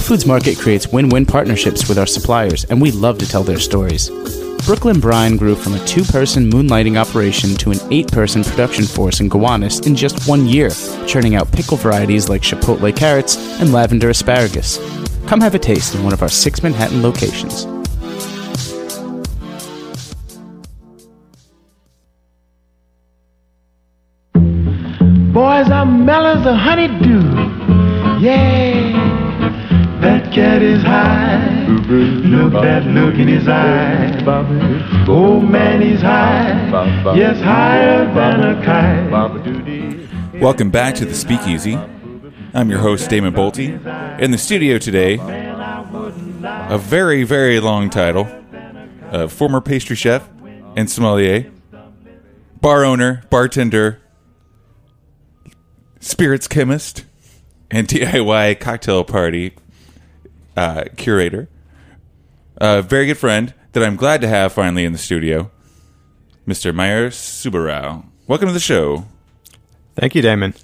Whole Foods Market creates win win partnerships with our suppliers, and we love to tell their stories. Brooklyn Brine grew from a two person moonlighting operation to an eight person production force in Gowanus in just one year, churning out pickle varieties like chipotle carrots and lavender asparagus. Come have a taste in one of our six Manhattan locations. Boys, I'm mellow as a honeydew. Yeah. Cat is high. Look that look in his eye. Oh man, he's high. Yes, higher than a kite. Welcome back to the Speakeasy. I'm your host, Damon Boelte. In the studio today, a very, very long title uh, former pastry chef and sommelier, bar owner, bartender, spirits chemist, and DIY cocktail party uh, curator. A very good friend that I'm glad to have finally in the studio, Mr. Mayur Subbarao. Welcome to the show. Thank you, Damon.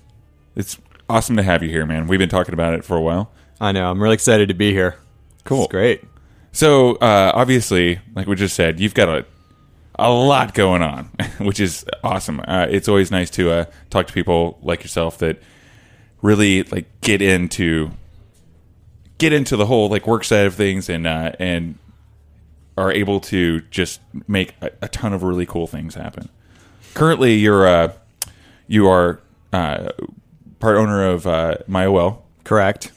It's awesome to have you here, man. We've been talking about it for a while. I know. I'm really excited to be here. Cool. It's great. So, uh, obviously, like we just said, you've got a a lot going on, which is awesome. Uh, it's always nice to uh, talk to people like yourself that really like get into get into the whole like work side of things and uh, and are able to just make a, a ton of really cool things happen. Currently, you're uh, you are uh, part owner of uh, Mayahuel. Correct.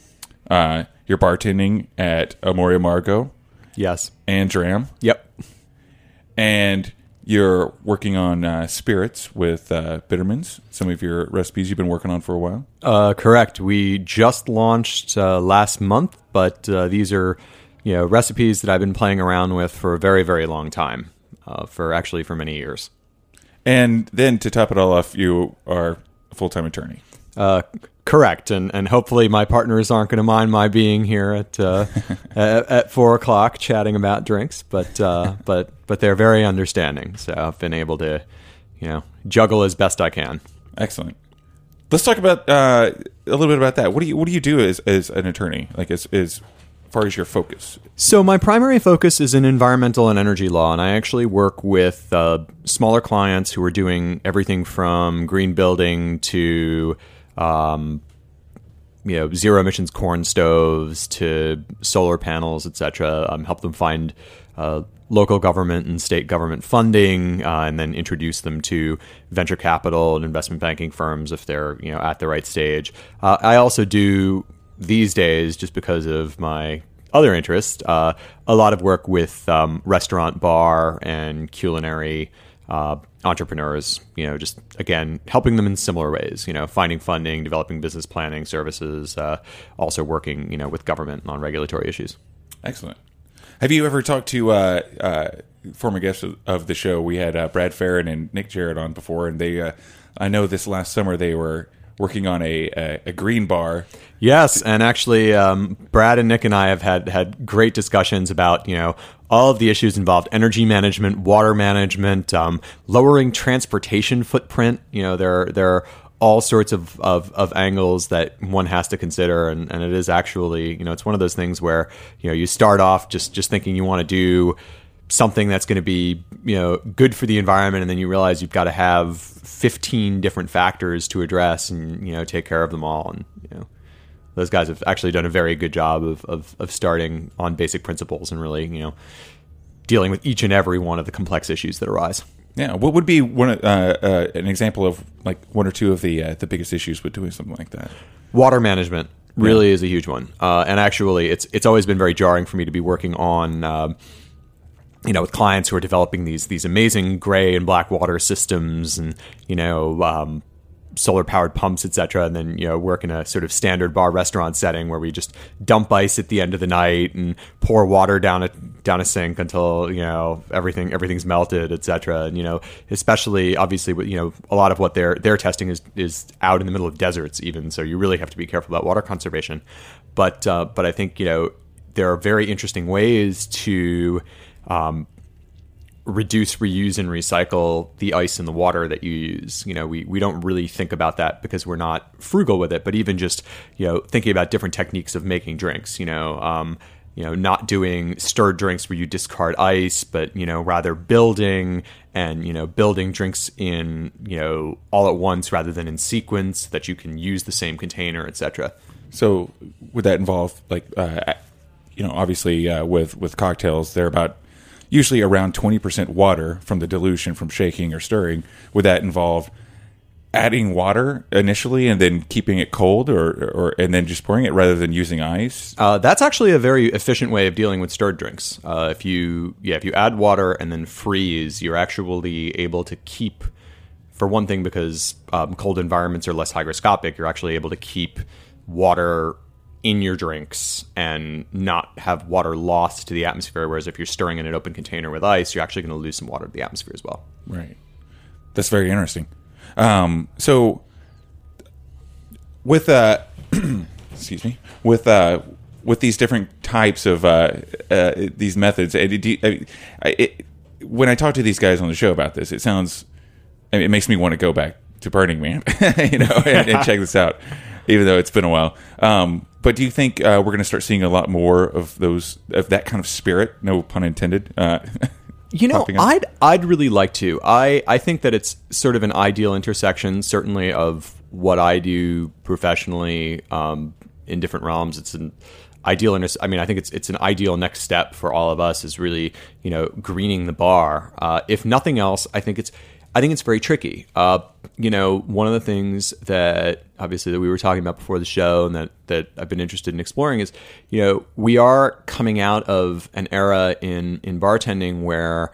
Uh, you're bartending at Amor y Amargo Yes. and Dram, Yep. and you're working on uh, spirits with uh, Bittermens. Some of your recipes you've been working on for a while. Uh, correct. We just launched uh, last month, but uh, these are you know recipes that I've been playing around with for a very very long time. Uh, for actually for many years. And then to top it all off, you are a full time attorney. Correct, and and hopefully my partners aren't going to mind my being here at uh, at, at four o'clock chatting about drinks, but uh, but but they're very understanding. So I've been able to, you know, juggle as best I can. Excellent. Let's talk about uh, a little bit about that. What do you What do you do as, as an attorney? Like as as far as your focus? So my primary focus is in environmental and energy law, and I actually work with uh, smaller clients who are doing everything from green building to um, you know zero emissions corn stoves to solar panels, etc. Um, help them find uh, local government and state government funding, uh, and then introduce them to venture capital and investment banking firms if they're you know at the right stage. Uh, I also do these days, just because of my other interest, uh, a lot of work with um, restaurant, bar, and culinary uh, entrepreneurs. You know, just again helping them in similar ways. You know, finding funding, developing business planning services, uh, also working you know with government on regulatory issues. Excellent. Have you ever talked to uh, uh, former guests of- the show? We had uh, Brad Farran and Nick Jarrett on before, and they. Uh, I know this last summer they were working on a a, a green bar. Yes, and actually, um, Brad and Nick and I have had had great discussions about you know all of the issues involved energy management, water management, um, lowering transportation footprint. You know, there there are all sorts of, of, of angles that one has to consider, and, and it is actually you know it's one of those things where you know you start off just just thinking you want to do something that's going to be you know good for the environment and then you realize you've got to have 15 different factors to address and you know take care of them all and those guys have actually done a very good job of, of, of starting on basic principles and really you know dealing with each and every one of the complex issues that arise. Yeah, what would be one uh, uh, an example of like one or two of the uh, the biggest issues with doing something like that? water management really is a huge one. Uh, and actually it's it's always been very jarring for me to be working on um, you know with clients who are developing these these amazing gray and black water systems and you know um, solar powered pumps etc and then you know work in a sort of standard bar restaurant setting where we just dump ice at the end of the night and pour water down a down a sink until you know everything everything's melted etc and you know especially obviously you know a lot of what they're they're testing is is out in the middle of deserts even so you really have to be careful about water conservation. But uh, but I think you know there are very interesting ways to um, reduce, reuse, and recycle the ice and the water that you use. You know, we, we don't really think about that because we're not frugal with it. But even just you know thinking about different techniques of making drinks. You know. Um, you know, not doing stirred drinks where you discard ice, but you know, rather building and you know, building drinks in you know all at once rather than in sequence that you can use the same container, etc. So would that involve like uh, you know obviously uh, with with cocktails they're about usually around 20% water from the dilution from shaking or stirring would that involve adding water initially and then keeping it cold or or and then just pouring it rather than using ice Uh, that's actually a very efficient way of dealing with stirred drinks. Uh, if you yeah, if you add water and then freeze, you're actually able to keep, for one thing, because um, cold environments are less hygroscopic. You're actually able to keep water in your drinks and not have water lost to the atmosphere. Whereas if you're stirring in an open container with ice, you're actually going to lose some water to the atmosphere as well. Right. That's very interesting. Um, so with uh, excuse me, with uh, with these different types of uh, uh, these methods, uh, do you- I- I- it, when I talk to these guys on the show about this, it sounds it makes me want to go back to Burning Man, you know, and, and check this out, even though it's been a while. Um, but do you think uh, we're going to start seeing a lot more of those of that kind of spirit? No pun intended. Uh, You know? I'd I'd really like to. I I think that it's sort of an ideal intersection, certainly of what I do professionally um, in different realms. It's an ideal. Inter- I mean, I think it's it's an ideal next step for all of us is really you know greening the bar. Uh, if nothing else, I think it's I think it's very tricky. Uh, you know, one of the things that obviously that we were talking about before the show and that, that I've been interested in exploring is, you know, we are coming out of an era in, in bartending where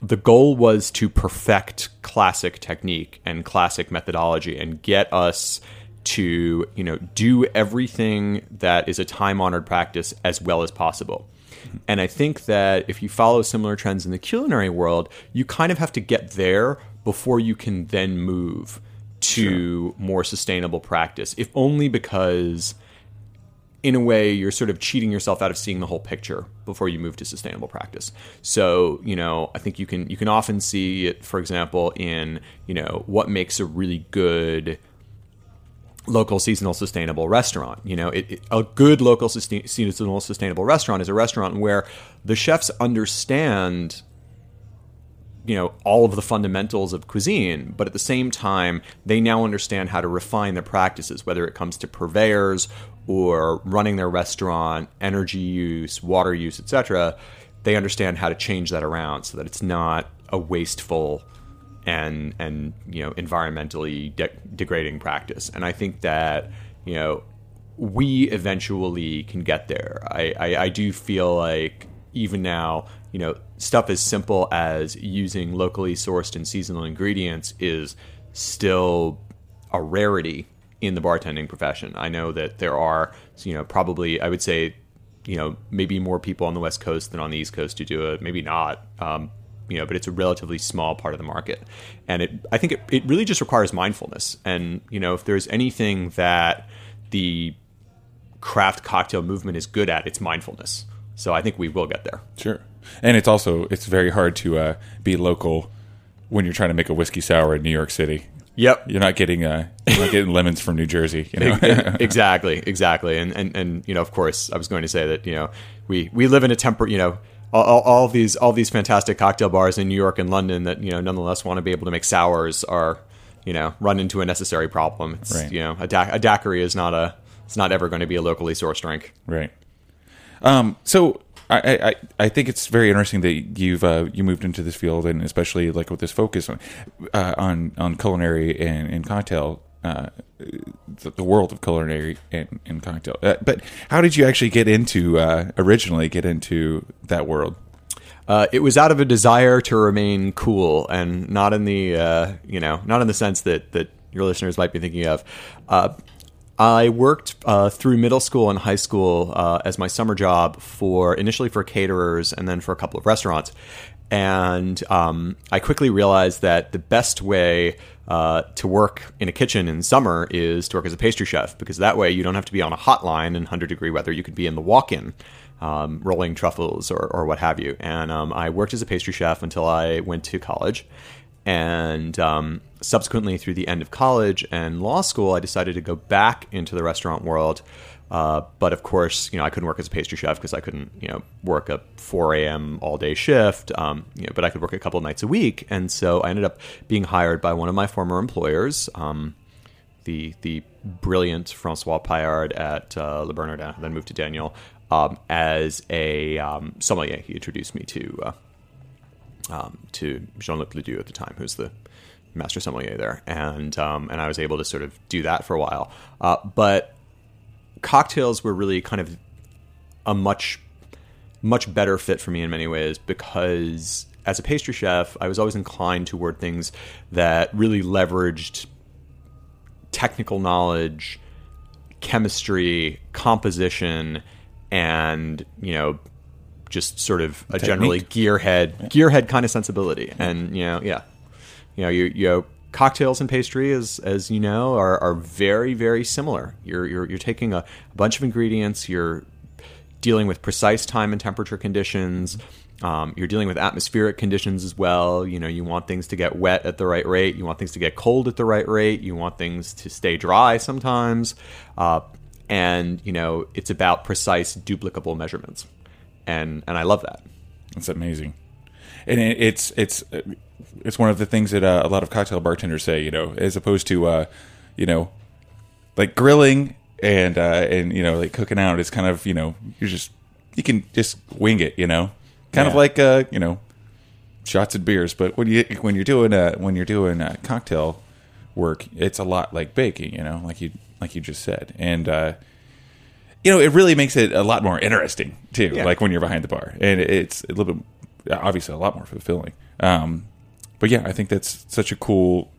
the goal was to perfect classic technique and classic methodology and get us to, you know, do everything that is a time honored practice as well as possible. And I think that if you follow similar trends in the culinary world, you kind of have to get there before you can then move to more sustainable practice, if only because in a way you're sort of cheating yourself out of seeing the whole picture before you move to sustainable practice. So, you know, I think you can you can often see it for example in, you know, what makes a really good local seasonal sustainable restaurant. You know, it, it- a good local sustain, seasonal sustainable restaurant is a restaurant where the chefs understand you know all of the fundamentals of cuisine but at the same time they now understand how to refine their practices whether it comes to purveyors or running their restaurant energy use water use etc they understand how to change that around so that it's not a wasteful and and you know environmentally de- degrading practice. And i think that you know we eventually can get there. I, I i do feel like even now you know stuff as simple as using locally sourced and seasonal ingredients is still a rarity in the bartending profession. I know that there are you know probably i would say you know maybe more people on the west coast than on the east coast who do it maybe not. Um, you know but it's a relatively small part of the market and it i think it, it really just requires mindfulness and you know if there's anything that the craft cocktail movement is good at it's mindfulness so i think we will get there Sure. And it's also it's very hard to uh, be local when you're trying to make a whiskey sour in New York City. Yep. You're not getting uh, you're not getting lemons from New Jersey. You know? exactly, exactly, and and and you know, of course, I was going to say that you know we we live in a temper, you know. All, all, these all these fantastic cocktail bars in New York and London that you know nonetheless want to be able to make sours are you know run into a necessary problem. It's Right. you know a, da- a daiquiri is not a it's not ever going to be a locally sourced drink. Right. Um, so I, I, I- I think it's very interesting that you've uh, you moved into this field, and especially like with this focus on uh, on, on culinary and, and cocktail, uh, the, the world of culinary and, and cocktail. Uh, but how did you actually get into uh, originally get into that world? Uh, it was out of a desire to remain cool, and not in the uh, you know not in the sense that that your listeners might be thinking of. I worked uh, through middle school and high school uh, as my summer job for initially for caterers and then for a couple of restaurants. And um, I quickly realized that the best way uh, to work in a kitchen in summer is to work as a pastry chef because that way you don't have to be on a hotline in 100 degree weather. You could be in the walk in um, rolling truffles or, or what have you. And um, I worked as a pastry chef until I went to college. And um, subsequently, through the end of college and law school, I decided to go back into the restaurant world. Uh, but of course, you know, I couldn't work as a pastry chef because I couldn't, you know, work a 4 a.m. all day shift. Um, you know, but I could work a couple nights a week, and so I ended up being hired by one of my former employers, um, the the brilliant Francois Paillard at uh, Le Bernardin, then moved to Daniel um, as a um, sommelier. He introduced me to uh, um, to Jean-Luc Le Dû at the time, who's the master sommelier there, and um, and I was able to sort of do that for a while. Uh, but cocktails were really kind of a much much better fit for me in many ways because as a pastry chef, I was always inclined toward things that really leveraged technical knowledge, chemistry, composition, and you know, just sort of a generally gearhead gearhead kind of sensibility. And you know, yeah, you know, you you cocktails and pastry, as as you know, are are very very similar. You're you're you're taking a bunch of ingredients. You're dealing with precise time and temperature conditions. Um, you're dealing with atmospheric conditions as well. You know, you want things to get wet at the right rate. You want things to get cold at the right rate. You want things to stay dry sometimes. Uh, and you know, it's about precise, duplicable measurements. And and I love that. It's amazing, and it, it's it's it's one of the things that uh, a lot of cocktail bartenders say. You know, as opposed to uh, you know, like grilling and uh, and you know, like cooking out. It's kind of you know, you just you can just wing it. You know, kind of like uh, you know, shots and beers. But when you when you're doing uh, when you're doing uh, cocktail work, it's a lot like baking. You know, like you like you just said, and. uh you know, it really makes it a lot more interesting too. Yeah. Like when you're behind the bar, and it's a little bit, obviously, a lot more fulfilling. Um, but yeah, I think that's such a cool,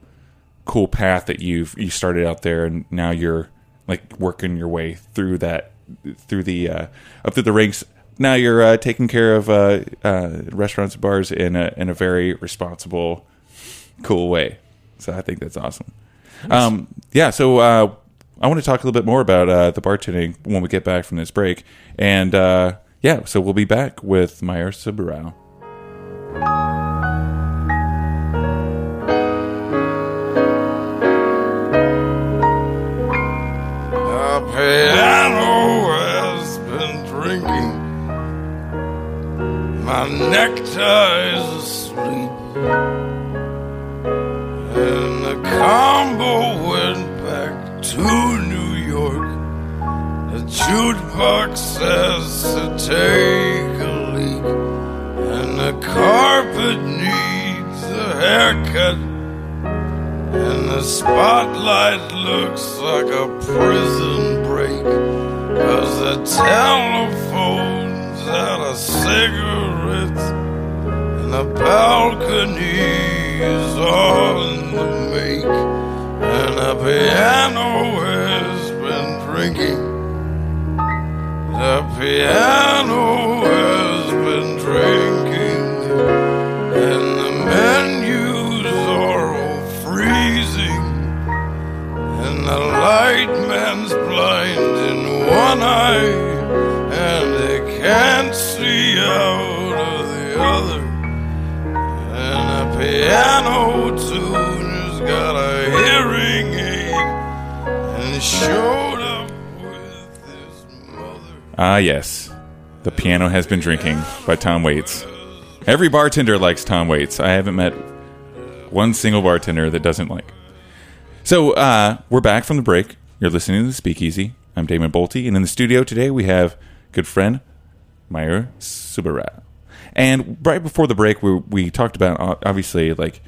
cool path that you've you started out there, and now you're like working your way through that, through the uh, up through the ranks. Now you're uh, taking care of uh, uh, restaurants and bars in a in a very responsible, cool way. So I think that's awesome. Um, yeah. So uh, I want to talk a little bit more about uh, the bartending when we get back from this break. And uh, yeah, so we'll be back with Mayur Subbarao. Nectar is asleep. And the combo went back to New York. The jukebox says to take a leak. And the carpet needs a haircut. And the spotlight looks like a prison break. Cause the telephone's the balcony is on the make. And the piano has been drinking. The piano Ah, yes. The Piano Has Been Drinking by Tom Waits. Every bartender likes Tom Waits. I haven't met one single bartender that doesn't like. So, uh, we're back from the break. You're listening to the Speakeasy. I'm Damon Boelte, and in the studio today we have good friend Mayur Subara. And right before the break, we, we talked about uh, obviously like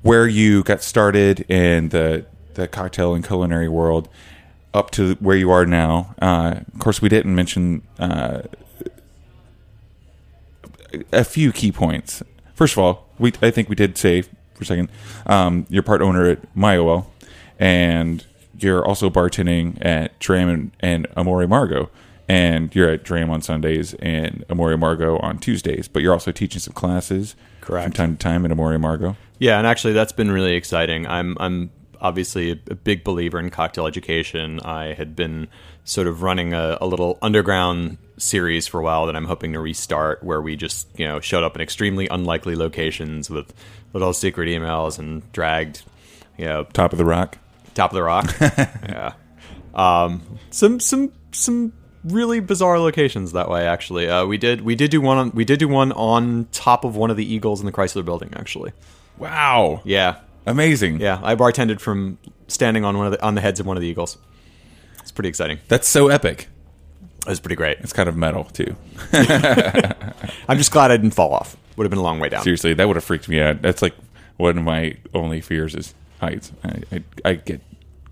where you got started in the the cocktail and culinary world up to where you are now. Uh, of course, we didn't mention uh, a few key points. First of all, we I think we did say for a second um, you're part owner at Mayahuel, and you're also bartending at Dram and, and Amor y Amargo, and you're at Dram on Sundays and Amor y Amargo on Tuesdays. But you're also teaching some classes, Correct. from time to time at Amor y Amargo. Yeah, and actually, that's been really exciting. I'm I'm obviously a, big believer in cocktail education. I had been sort of running a, a little underground series for a while that I'm hoping to restart, where we just you know showed up in extremely unlikely locations with little secret emails and dragged you know Top of the rock. top of the rock. yeah, um, some some some really bizarre locations that way. Actually, uh, we did we did do one on we did do one on top of one of the Eagles in the Chrysler Building. Actually, Wow, yeah, amazing. yeah, I bartended from standing on one of the on the heads of one of the eagles. It's pretty exciting. That's so epic. It was pretty great. It's kind of metal too. I'm just glad I didn't fall off. Would have been a long way down. Seriously, that would have freaked me out. That's like one of my only fears is heights. I, I, I get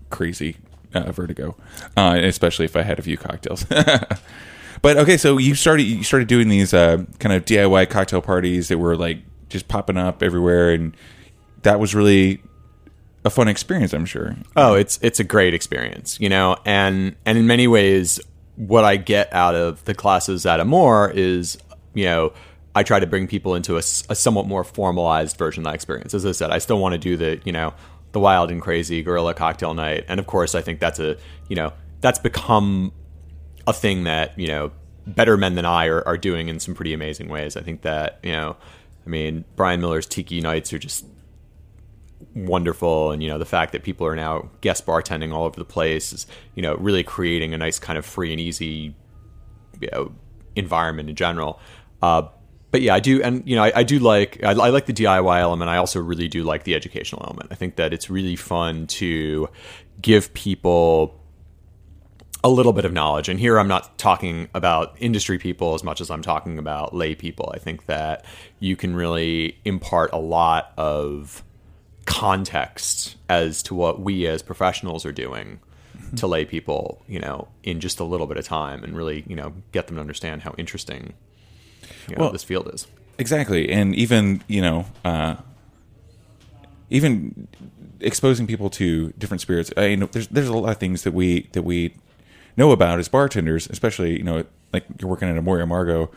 crazy uh, vertigo, uh, especially if I had a few cocktails. but okay, so you started you started doing these uh, kind of DIY cocktail parties that were like just popping up everywhere, and that was really a fun experience. I'm sure. Oh, it's it's a great experience, you know, and and in many ways, what I get out of the classes at Amore is, you know, I try to bring people into a somewhat more formalized version of that experience. As I said, I still want to do the, you know, the wild and crazy gorilla cocktail night, and of course, I think that's a, you know, that's become a thing that you know better men than I are, are doing in some pretty amazing ways. I think that you know, I mean, Brian Miller's Tiki Nights are just wonderful and you know the fact that people are now guest bartending all over the place is you know really creating a nice kind of free and easy you know environment in general uh, but yeah i do and you know i, I do like I, I like the diy element i also really do like the educational element i think that it's really fun to give people a little bit of knowledge. And here I'm not talking about industry people as much as I'm talking about lay people. I think that you can really impart a lot of context as to what we as professionals are doing to lay people, you know, in just a little bit of time and really, you know, get them to understand how interesting you know, Well- this field is. Exactly, and even you know, uh, even exposing people to different spirits. I know there's there's a lot of things that we that we know about as bartenders, especially you know, like you're working at Amor y Amargo.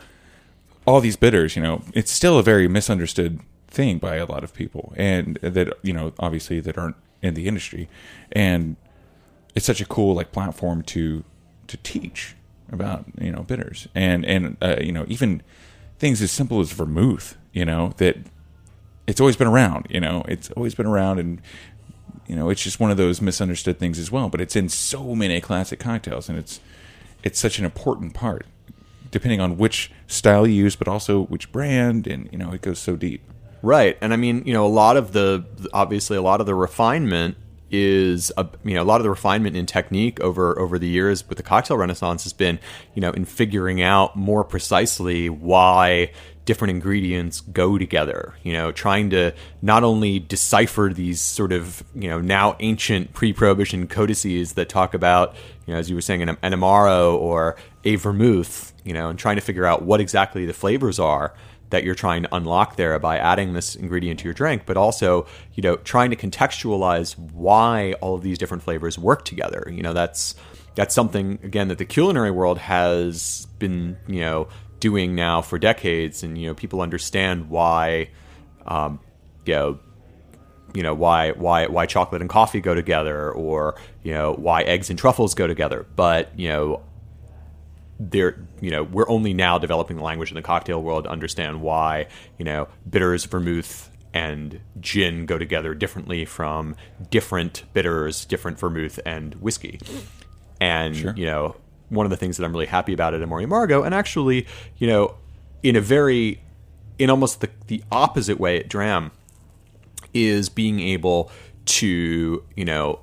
All these bitters, you know, it's still a very misunderstood thing by a lot of people, and that you know, obviously that aren't in the industry, and it's such a cool like platform to to teach about you know bitters and and uh, you know even things as simple as vermouth you know that it's always been around you know it's always been around and you know it's just one of those misunderstood things as well. But it's in so many classic cocktails and it's it's such an important part depending on which style you use but also which brand and you know it goes so deep Right, and I mean, you know, a lot of the obviously a lot of the refinement is a, you know a lot of the refinement in technique over over the years with the cocktail renaissance has been you know in figuring out more precisely why different ingredients go together you know trying to not only decipher these sort of you know now ancient pre-prohibition codices that talk about you know as you were saying an, an amaro or a vermouth you know and trying to figure out what exactly the flavors are that you're trying to unlock there by adding this ingredient to your drink, but also, you know, trying to contextualize why all of these different flavors work together. You know, that's that's something again that the culinary world has been, you know, doing now for decades, and you know, people understand why, um, you know, you know why why why chocolate and coffee go together, or you know why eggs and truffles go together, but you know they're you know we're only now developing the language in the cocktail world to understand why you know bitters vermouth and gin go together differently from different bitters, different vermouth and whiskey. And you know, one of the things that I'm really happy about at Amor y Amargo, and actually, you know, in a very, in almost the, the opposite way at Dram, is being able to, you know,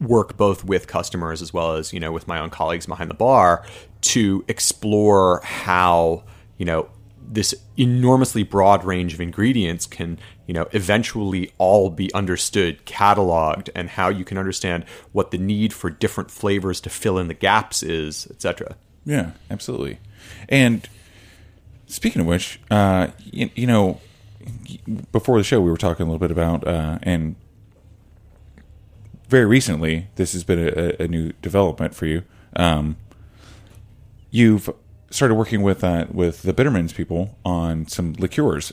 work both with customers as well as, you know, with my own colleagues behind the bar to explore how, you know, this enormously broad range of ingredients can, you know, eventually all be understood, cataloged, and how you can understand what the need for different flavors to fill in the gaps is, etc. Yeah, absolutely. And speaking of which, uh, you, you know, before the show, we were talking a little bit about, uh, and very recently, this has been a, a new development for you. Um, you've started working with uh, with the Bittermens people on some liqueurs,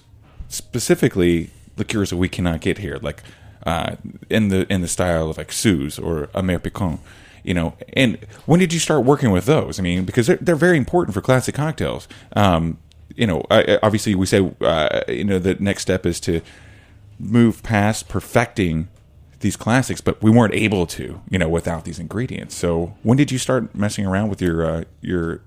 specifically liqueurs that we cannot get here, like uh, in the in the style of like Suze or Amer Picon. You know, and when did you start working with those? I mean, because they're, they're very important for classic cocktails. Um, you know, I- obviously we say uh, you know the next step is to move past perfecting these classics, but we weren't able to, you know, without these ingredients. So when did you start messing around with your uh, your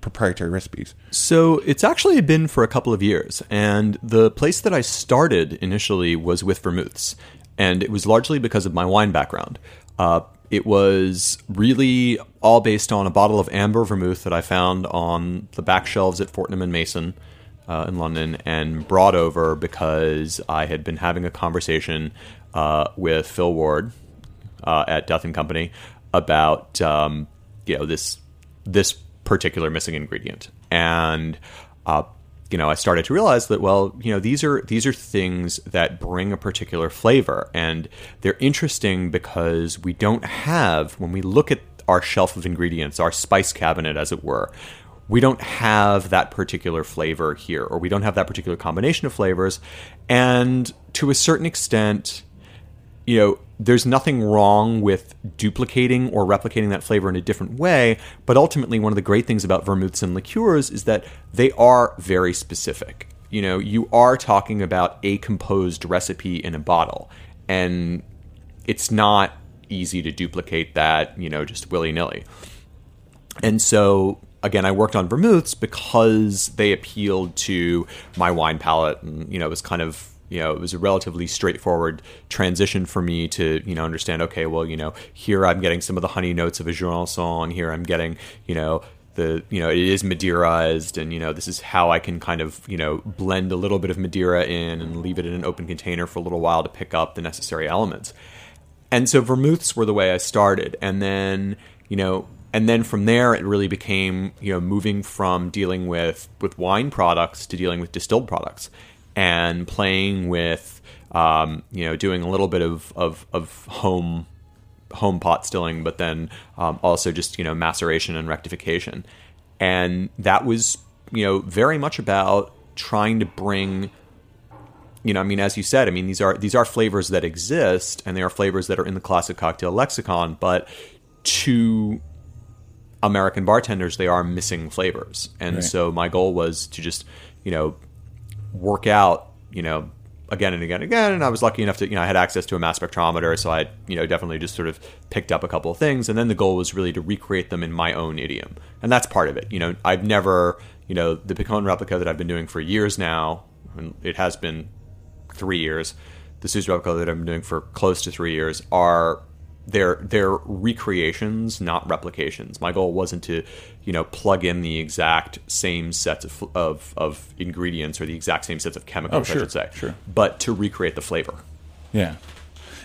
proprietary recipes? So it's actually been for a couple of years, and the place that I started initially was with vermouths, and it was largely because of my wine background. Uh, it was really all based on a bottle of amber vermouth that I found on the back shelves at Fortnum and Mason uh, in London, and brought over because I had been having a conversation uh, with Phil Ward uh, at Death and Company about um, you know this this particular missing ingredient, and uh, you know I started to realize that well you know these are these are things that bring a particular flavor, and they're interesting because we don't have when we look at our shelf of ingredients, our spice cabinet, as it were. We don't have that particular flavor here, or we don't have that particular combination of flavors. And to a certain extent, you know, there's nothing wrong with duplicating or replicating that flavor in a different way, but ultimately, one of the great things about vermouths and liqueurs is that they are very specific. You know, you are talking about a composed recipe in a bottle, and it's not easy to duplicate that, you know, just willy nilly. And so again, I worked on vermouths because they appealed to my wine palate, and you know, it was kind of you know, it was a relatively straightforward transition for me to you know understand. Okay, well, you know, here I'm getting some of the honey notes of a Jurançon. Here I'm getting you know the you know it is Madeirized, and you know this is how I can kind of you know blend a little bit of Madeira in and leave it in an open container for a little while to pick up the necessary elements and so vermouths were the way I started, and then you know, and then from there it really became you know moving from dealing with with wine products to dealing with distilled products, and playing with um, you know doing a little bit of of, of home home pot stilling, but then um, also just you know maceration and rectification, and that was you know very much about trying to bring you know, I mean, as you said, I mean, these are these are flavors that exist, and they are flavors that are in the classic cocktail lexicon. But to American bartenders, they are missing flavors, and Right. so my goal was to just, you know, work out, you know, again and again and again. And I was lucky enough to, you know, I had access to a mass spectrometer, so I, you know, definitely just sort of picked up a couple of things, and then the goal was really to recreate them in my own idiom, and that's part of it. You know, I've never, you know, the Picon replica that I've been doing for years now, and it has been three years, the Suze replica that I've been doing for close to three years are they're they're recreations, not replications. My goal wasn't to, you know, plug in the exact same sets of of, of ingredients or the exact same sets of chemicals, Oh, sure, I should say, sure. but to recreate the flavor. Yeah.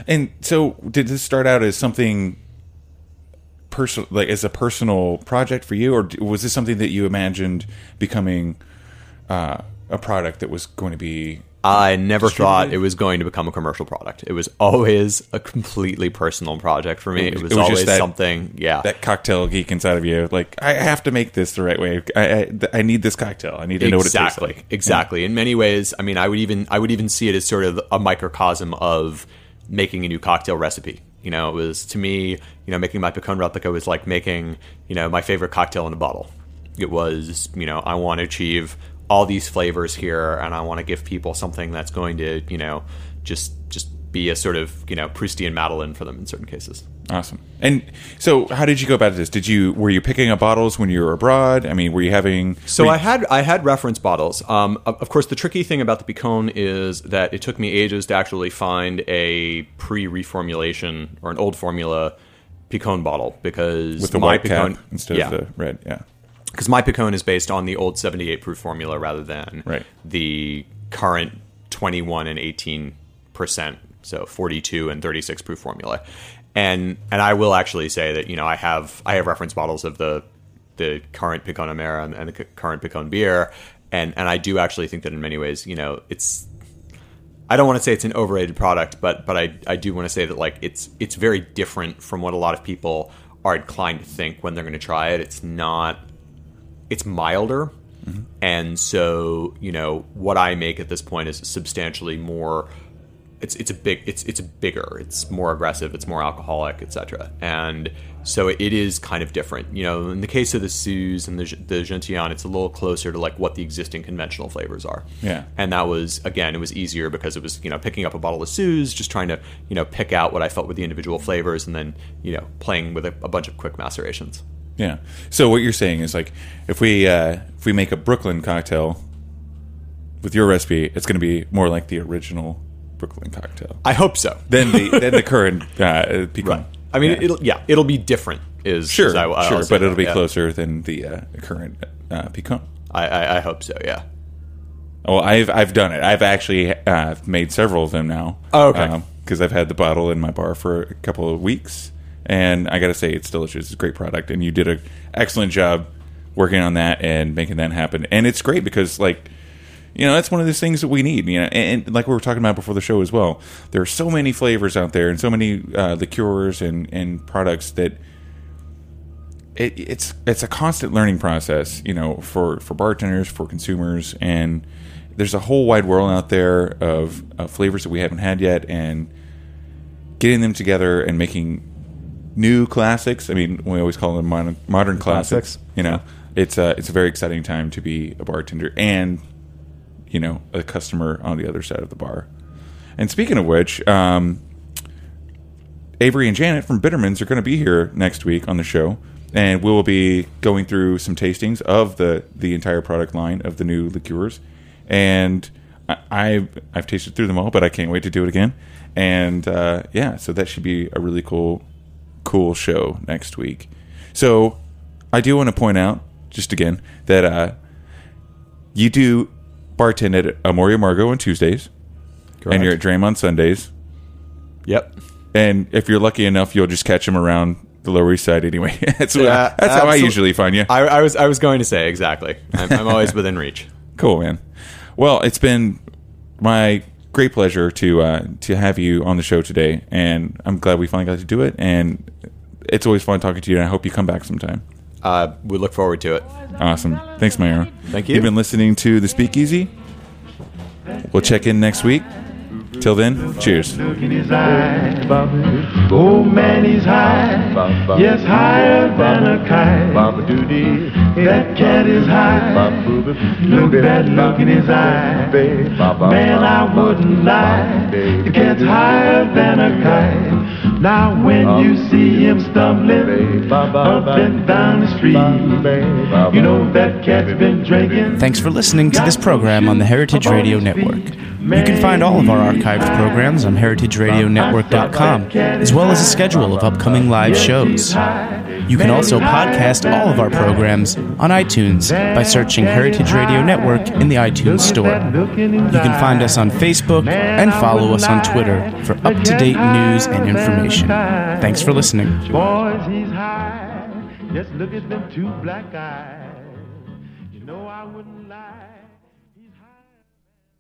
And so, did this start out as something personal, like as a personal project for you, or was this something that you imagined becoming uh, a product that was going to be? I never thought it was going to become a commercial product. It was always a completely personal project for me. It was- it was always that- something, yeah. That cocktail geek inside of you, like I have to make this the right way. I I, I need this cocktail. I need to know what it tastes exactly like. exactly in many ways i mean i would even i would even see it as sort of a microcosm of making a new cocktail recipe you know it was to me you know making my Picon replica was like making you know my favorite cocktail in a bottle it was you know i want to achieve all these flavors here, and I want to give people something that's going to, you know, just just be a sort of you know Proustian Madeline for them in certain cases. Awesome. And so, how did you go about this? Did you were you picking up bottles when you were abroad? I mean, were you having? So you- I had I had reference bottles. Um, of, of course, the tricky thing about the Picon is that it took me ages to actually find a pre-reformulation or an old formula Picon bottle because with the my white Picon cap instead yeah, of the red. Yeah. Because my Picon is based on the old 78 proof formula rather than Right. the current 21 and 18 percent, so 42 and 36 proof formula. And and I will actually say that you know I have I have reference bottles of the the current Picon Amera and, and the current Picon beer, and and I do actually think that in many ways you know it's I don't want to say it's an overrated product, but but I, I do want to say that like it's it's very different from what a lot of people are inclined to think when they're going to try it. It's not it's milder, and so you know what I make at this point is substantially more. It's it's a big it's it's bigger. It's more aggressive. It's more alcoholic, etc. And so it is kind of different. You know, in the case of the Suze and the the Gentian, it's a little closer to like what the existing conventional flavors are. Yeah. And that was again, it was easier because it was you know picking up a bottle of Suze, just trying to you know pick out what I felt were the individual flavors, and then you know playing with a, a bunch of quick macerations. Yeah. So what you're saying is like if we uh, if we make a Brooklyn cocktail with your recipe, it's going to be more like the original Brooklyn cocktail I hope so. than the than the current uh, Picon. I mean, Yeah. it'll yeah, it'll be different. Is sure, is I, I'll sure, but it'll that, be yeah. closer than the uh, current uh, Picon. I, I I hope so. Yeah. Well, I've I've done it. I've actually uh, made several of them now. Oh, okay. Because I've had the bottle in my bar for a couple of weeks, and I got to say it's delicious. It's a great product, and you did an excellent job working on that and making that happen. And it's great because like. You know, that's one of those things that we need. You know, and, and like we were talking about before the show as well. There are so many flavors out there, and so many uh, liqueurs and and products that it, it's it's a constant learning process, you know, for for bartenders, for consumers, and there's a whole wide world out there of, of flavors that we haven't had yet, and getting them together and making new classics. I mean, we always call them modern, modern classics. Classics. You know, it's a it's a very exciting time to be a bartender and you know a customer on the other side of the bar. And speaking of which, um, Avery and Janet from Bittermens are going to be here next week on the show, and we will be going through some tastings of the the entire product line of the new liqueurs. And I, I've I've tasted through them all, but I can't wait to do it again. And uh, yeah, so that should be a really cool cool show next week. So I do want to point out just again that uh, you do bartend at Amor y Amargo on Tuesdays, Correct. and you're at Dram on Sundays. Yep. And if you're lucky enough, you'll just catch them around the Lower East Side anyway. that's what, Yeah, that's how I usually find you. I, I was I was going to say exactly. I'm, I'm always within reach. Cool, man. Well, it's been my great pleasure to uh, to have you on the show today, and I'm glad we finally got to do it. And it's always fun talking to you, and I hope you come back sometime. Uh, we look forward to it. Awesome. Thanks, Mayur. Thank you. You've been listening to The Speakeasy. We'll check in next week. Till then, cheers. Look in his eye, oh man, he's high. Yes, higher than a kite. That cat is high. Look at that look in his eye. Man, I wouldn't lie. The cat's higher than a kite. Now when you see him stumbling up and down the street, you know that cat's been drinking. Thanks for listening to this program on the Heritage Radio Network. You can find all of our archived programs on heritageradionetwork.com, as well as a schedule of upcoming live shows. You can also podcast all of our programs on iTunes by searching Heritage Radio Network in the iTunes Store. You can find us on Facebook and follow us on Twitter for up to date news and information. Thanks for listening. Boys, he's high. Just look at them two black eyes. You know I wouldn't.